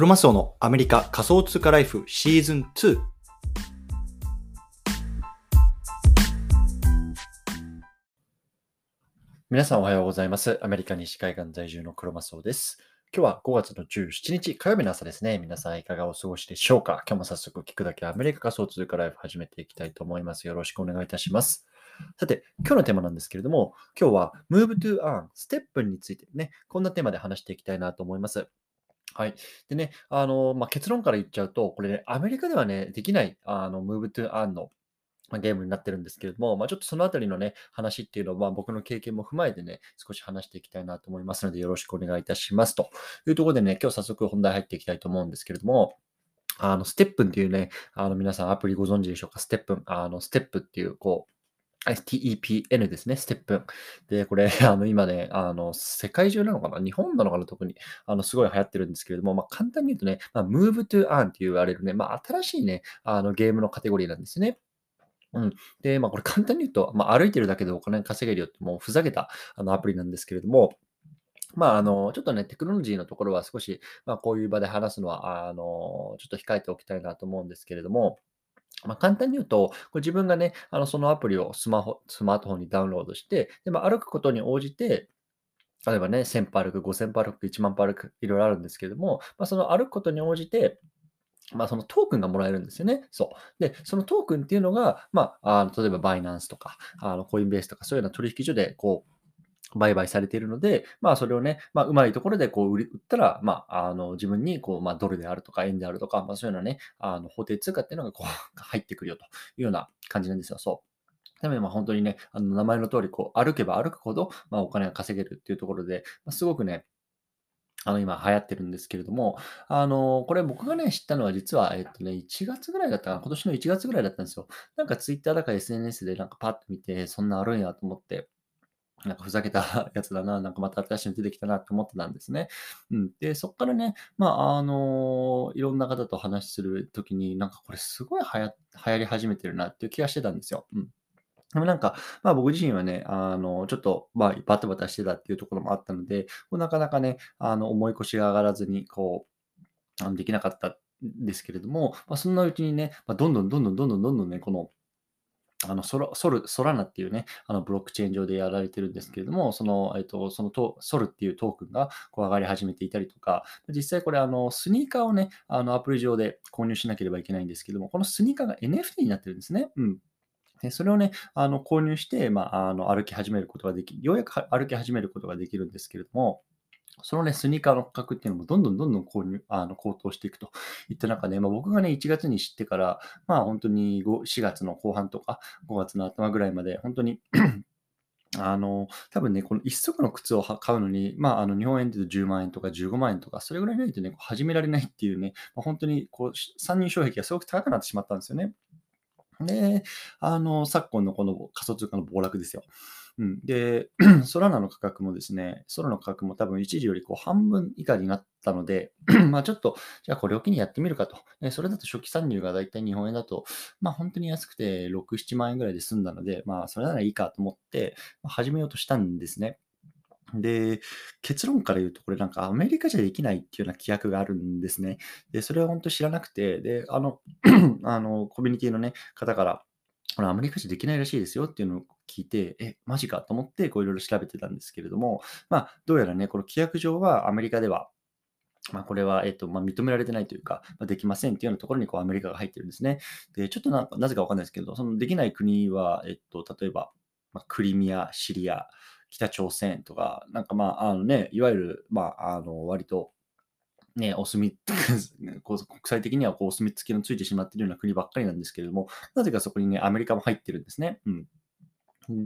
クロマスオのアメリカ仮想通貨ライフシーズン2。皆さんおはようございます。アメリカ西海岸在住のクロマスオです。今日は5月の17日火曜日の朝ですね。皆さんいかがお過ごしでしょうか？今日も早速聞くだけアメリカ仮想通貨ライフ始めていきたいと思います。よろしくお願いいたします。さて、今日のテーマなんですけれども、今日は Move to Earn ステップについてね、こんなテーマで話していきたいなと思います。はい。でね、あの、ま、結論から言っちゃうと、これね、アメリカではね、できない、あの、Move to Earn のまゲームになってるんですけれども、まあ、ちょっとそのあたりのね、話っていうのは、僕の経験も踏まえてね、少し話していきたいなと思いますので、よろしくお願いいたします。というところでね、今日早速本題入っていきたいと思うんですけれども、あの、ステップンっていうね、あの、皆さんアプリご存知でしょうか？ステップン、あの、ステップっていう、こう、STEPN ですね、ステップン。で、これ、あの、今ね、あの、世界中なのかな？日本なのかな？特に、あの、すごい流行ってるんですけれども、まあ、簡単に言うとね、まあ、Move to Earn って言われるね、まあ、新しいね、あの、ゲームのカテゴリーなんですね。うん。で、まあ、これ簡単に言うと、まあ、歩いてるだけでお金稼げるよって、もうふざけたあのアプリなんですけれども、まあ、あの、ちょっとね、テクノロジーのところは少し、まあ、こういう場で話すのは、あの、ちょっと控えておきたいなと思うんですけれども、まあ、簡単に言うと、これ自分がね、あのそのアプリをスマホ、スマートフォンにダウンロードして、でま、歩くことに応じて、例えばね、1000歩歩く、5000歩歩く、1万歩歩く、いろいろあるんですけれども、まあ、その歩くことに応じて、まあ、そのトークンがもらえるんですよね。そう。で、そのトークンっていうのが、まあ、あの例えばバイナンスとか、あのコインベースとか、そういうような取引所で、こう、売買されているので、まあ、それをね、まあ、うまいところでこう売ったら、まあ、あの自分にこう、まあ、ドルであるとか円であるとか、まあ、そういうようなね、あの法定通貨っていうのがこう 入ってくるよというような感じなんですよ。そう。なので、まあ、本当にね、あの名前の通り、こう歩けば歩くほど、まあ、お金が稼げるっていうところで、まあ、すごくね、あの、今流行ってるんですけれども、あの、これ僕がね、知ったのは実は、えっとね、1月ぐらいだったかな、今年の1月ぐらいだったんですよ。なんか Twitter だか SNS でなんかパッと見て、そんなあるんやと思って、なんかふざけた やつだな、なんかまた新しいの出てきたなって思ってたんですね。うん。で、そっからね、まあ、あの、いろんな方と話するときに、なんかこれすごい流行り始めてるなっていう気がしてたんですよ。うん。でもなんか、まあ僕自身はね、あの、ちょっと、まあ、バタバタしてたっていうところもあったので、こうなかなかね、あの、重い腰が上がらずに、こう、あのできなかったんですけれども、まあ、そんなうちにね、まあ、どんどんどんどんどんどんどんね、この、あのソラソル、ソラナっていうね、あのブロックチェーン上でやられてるんですけれども、その、えっと、そのトソルっていうトークンがこう上がり始めていたりとか、実際これ、あの、スニーカーをね、あのアプリ上で購入しなければいけないんですけども、このスニーカーが NFT になってるんですね。うん。でそれをね、あの購入して、まあ、あの歩き始めることができ、ようやく歩き始めることができるんですけれども、そのね、スニーカーの価格っていうのもどんどんどんどん購入あの高騰していくと いった中で、まあ、僕がね、1月に知ってから、まあ本当に5 4月の後半とか5月の頭ぐらいまで、本当に あの、多分ね、この一足の靴を買うのに、まあ、あの日本円で10万円とか15万円とか、それぐらいないとね、始められないっていうね、まあ、本当にこう参入障壁がすごく高くなってしまったんですよね。で、あの、昨今のこの仮想通貨の暴落ですよ。うん、で、ソラナの価格もですね、ソラの価格も多分一時よりこう半分以下になったので、まあちょっと、じゃあこれを機にやってみるかと。でそれだと初期参入がだいたい日本円だと、まあ本当に安くて6、7万円ぐらいで済んだので、まあそれならいいかと思って、始めようとしたんですね。で、結論から言うと、これなんかアメリカじゃできないっていうような規約があるんですね。で、それは本当知らなくて、で、あの、あの、コミュニティのね、方から、これアメリカじゃできないらしいですよっていうのを聞いて、え、マジかと思って、こういろいろ調べてたんですけれども、まあ、どうやらね、この規約上はアメリカでは、まあ、これは、えっと、まあ、認められてないというか、まあ、できませんっていうようなところにこうアメリカが入ってるんですね。で、ちょっとななぜかわかんないですけど、そのできない国は、えっと、例えば、まあ、クリミア、シリア、北朝鮮とか、なんかまあ、あのね、いわゆる、まあ、あの、割と、ね、お墨 国際的にはこうお墨付きのついてしまっているような国ばっかりなんですけれども、なぜかそこにね、アメリカも入ってるんですね。うん。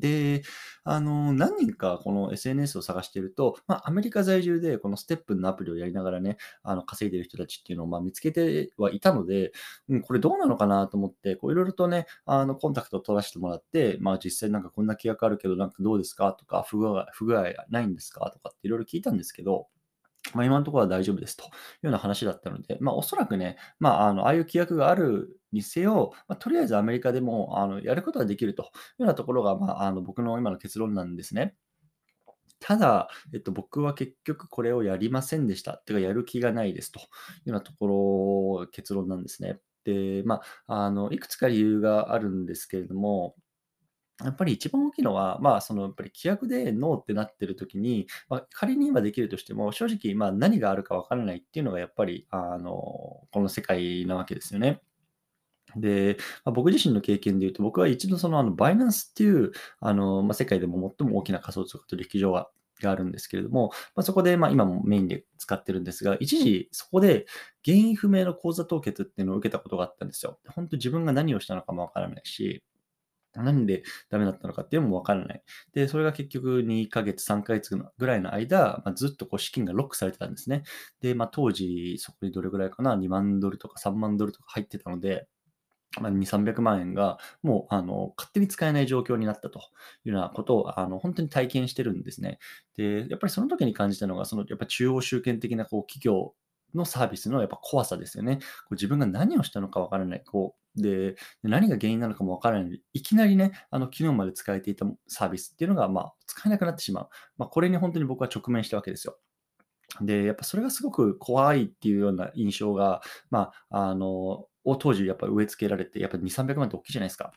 で、あの、何人かこの SNS を探していると、まあ、アメリカ在住でこのステップのアプリをやりながらね、あの稼いでる人たちっていうのをま見つけてはいたので、うん、これどうなのかなと思って、いろいろとね、あのコンタクトを取らせてもらって、まあ実際なんかこんな規約あるけど、なんかどうですか？とか、不具合不具合ないんですか？とかっていろいろ聞いたんですけど、まあ、今のところは大丈夫ですというような話だったので、まあ、おそらくね、まあ、あのああいう規約があるにせよ、まあ、とりあえずアメリカでもあのやることができるというようなところが、まあ、あの僕の今の結論なんですね。ただ、えっと、僕は結局これをやりませんでした。っていうか、やる気がないですというようなところ、結論なんですね。で、まあ、あの、いくつか理由があるんですけれども、やっぱり一番大きいのは、まあ、そのやっぱり規約でノーってなってる時に、まあ、仮に今できるとしても、正直、まあ、何があるかわからないっていうのがやっぱり、あの、この世界なわけですよね。で、まあ、僕自身の経験で言うと、僕は一度そのあのバイナンスっていうあの、まあ、世界でも最も大きな仮想通貨取引所ががあるんですけれども、まあ、そこで、まあ、今もメインで使ってるんですが、一時そこで原因不明の口座凍結っていうのを受けたことがあったんですよ。本当自分が何をしたのかもわからないし、何でダメだったのかっていうのもわからない。で、それが結局2ヶ月、3ヶ月ぐらいの間、まあ、ずっとこう資金がロックされてたんですね。で、まあ、当時、そこにどれぐらいかな、2万ドルとか3万ドルとか入ってたので、まあ、2、300万円がもうあの勝手に使えない状況になったというようなことをあの本当に体験してるんですね。で、やっぱりその時に感じたのが、そのやっぱ中央集権的なこう企業のサービスのやっぱ怖さですよね。こう自分が何をしたのかわからない。こうで、何が原因なのかもわからない。いきなりね、あの昨日まで使えていたサービスっていうのが、まあ、使えなくなってしまう。まあ、これに本当に僕は直面したわけですよ。で、やっぱそれがすごく怖いっていうような印象が、まあ、あの、を当時やっぱ植え付けられて、やっぱ2、300万って大きいじゃないですか。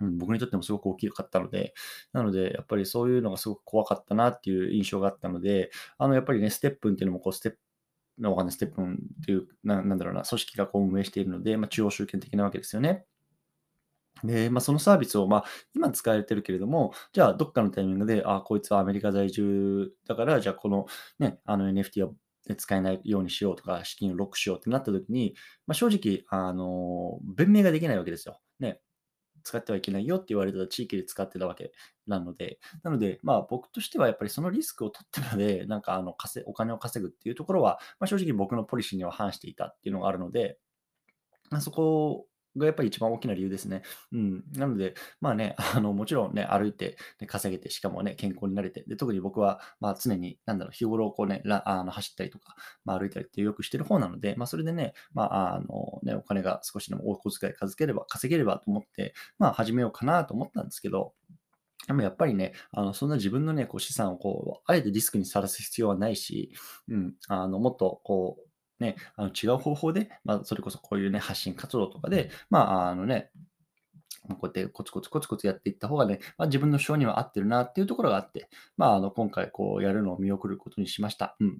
うん、僕にとってもすごく大きかったので、なので、やっぱりそういうのがすごく怖かったなっていう印象があったので、あの、やっぱりね、ステップンっていうのも、こう、ステップ、わかんない、ステップンっていう、ななんだろうな、組織がこう運営しているので、まあ、中央集権的なわけですよね。で、まあ、そのサービスを、まあ、今使われてるけれども、じゃあ、どっかのタイミングで、あ、こいつはアメリカ在住だから、じゃあ、このね、あの NFT を使えないようにしようとか、資金をロックしようってなった時に、まあ、正直、あの、弁明ができないわけですよ。ね。使ってはいけないよって言われた地域で使ってたわけなので、なので、まあ僕としてはやっぱりそのリスクを取ってまで、なんかあの稼お金を稼ぐっていうところは、まあ、正直僕のポリシーには反していたっていうのがあるので、まあ、そこがやっぱり一番大きな理由ですね。うん。なので、まあね、あの、もちろんね、歩いて、ね、稼げて、しかもね、健康になれて、で、特に僕は、まあ常に、なんだろう、日頃こうね、らあの走ったりとか、まあ歩いたりってよくしてる方なので、まあそれでね、まあ、あのね、お金が少しでもお小遣い稼げれば、稼げればと思って、まあ始めようかなと思ったんですけど、でもやっぱりね、あのそんな自分のね、こう資産をこう、あえてリスクにさらす必要はないし、うん、あの、もっとこう、ね、あの違う方法で、まあ、それこそこういうね、発信活動とかで、まあ、あのね、こうやってコツコツコツコツやっていった方がね、まあ、自分の性には合ってるなっていうところがあって、まあ、あの今回こうやるのを見送ることにしました。うん。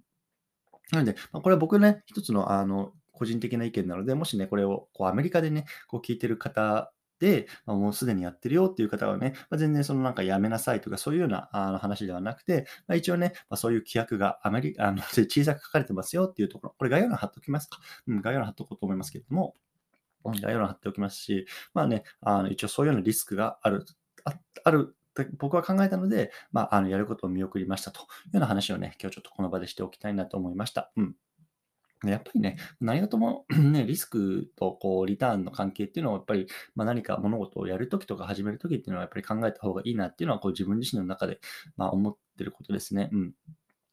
なので、まあ、これは僕ね、一つのあの個人的な意見なので、もしね、これをこうアメリカでね、こう聞いてる方で、まあ、もうすでにやってるよっていう方はね、まあ、全然そのなんかやめなさいとかそういうようなあの話ではなくて、まあ、一応ね、まあ、そういう規約がアメリあの 小さく書かれてますよっていうところ、これ概要欄貼っておきますか。うん、概要欄貼っておこうと思いますけれども、概要欄貼っておきますし、まあね、あの一応そういうようなリスクがある、あある僕は考えたので、まあ、あのやることを見送りましたというような話をね、今日ちょっとこの場でしておきたいなと思いました。うん。やっぱりね、何事も ね、リスクとこうリターンの関係っていうのは、やっぱり、まあ、何か物事をやるときとか始めるときっていうのは、やっぱり考えた方がいいなっていうのは、こう自分自身の中で、まあ、思ってることですね。うん。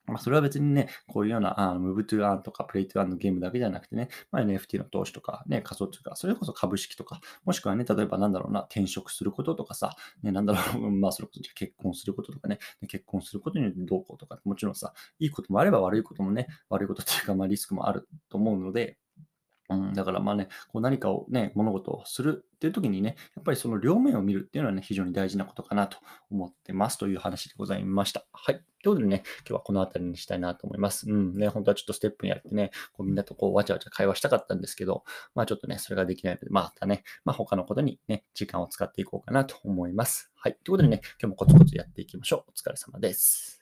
まあ、それは別にね、こういうような、あの、ムーブトゥーアンとかプレイトゥーアンのゲームだけじゃなくてね、まあ、NFT の投資とか、ね、仮想通貨、それこそ株式とか、もしくはね、例えばなんだろうな、転職することとかさ、ね、なんだろう、まあ、それこそ結婚することとかね、結婚することによってどうこうとか、もちろんさ、いいこともあれば悪いこともね、悪いことっていうか、まあ、リスクもあると思うので、うん、だからまあね、こう何かをね、物事をするっていう時にね、やっぱりその両面を見るっていうのはね、非常に大事なことかなと思ってますという話でございました。はい。ということでね、今日はこの辺りにしたいなと思います。うんね、本当はちょっとステップにやってね、こうみんなとこうわちゃわちゃ会話したかったんですけど、まあちょっとね、それができないので、またね、まあ他のことにね、時間を使っていこうかなと思います。はい。ということでね、今日もコツコツやっていきましょう。お疲れ様です。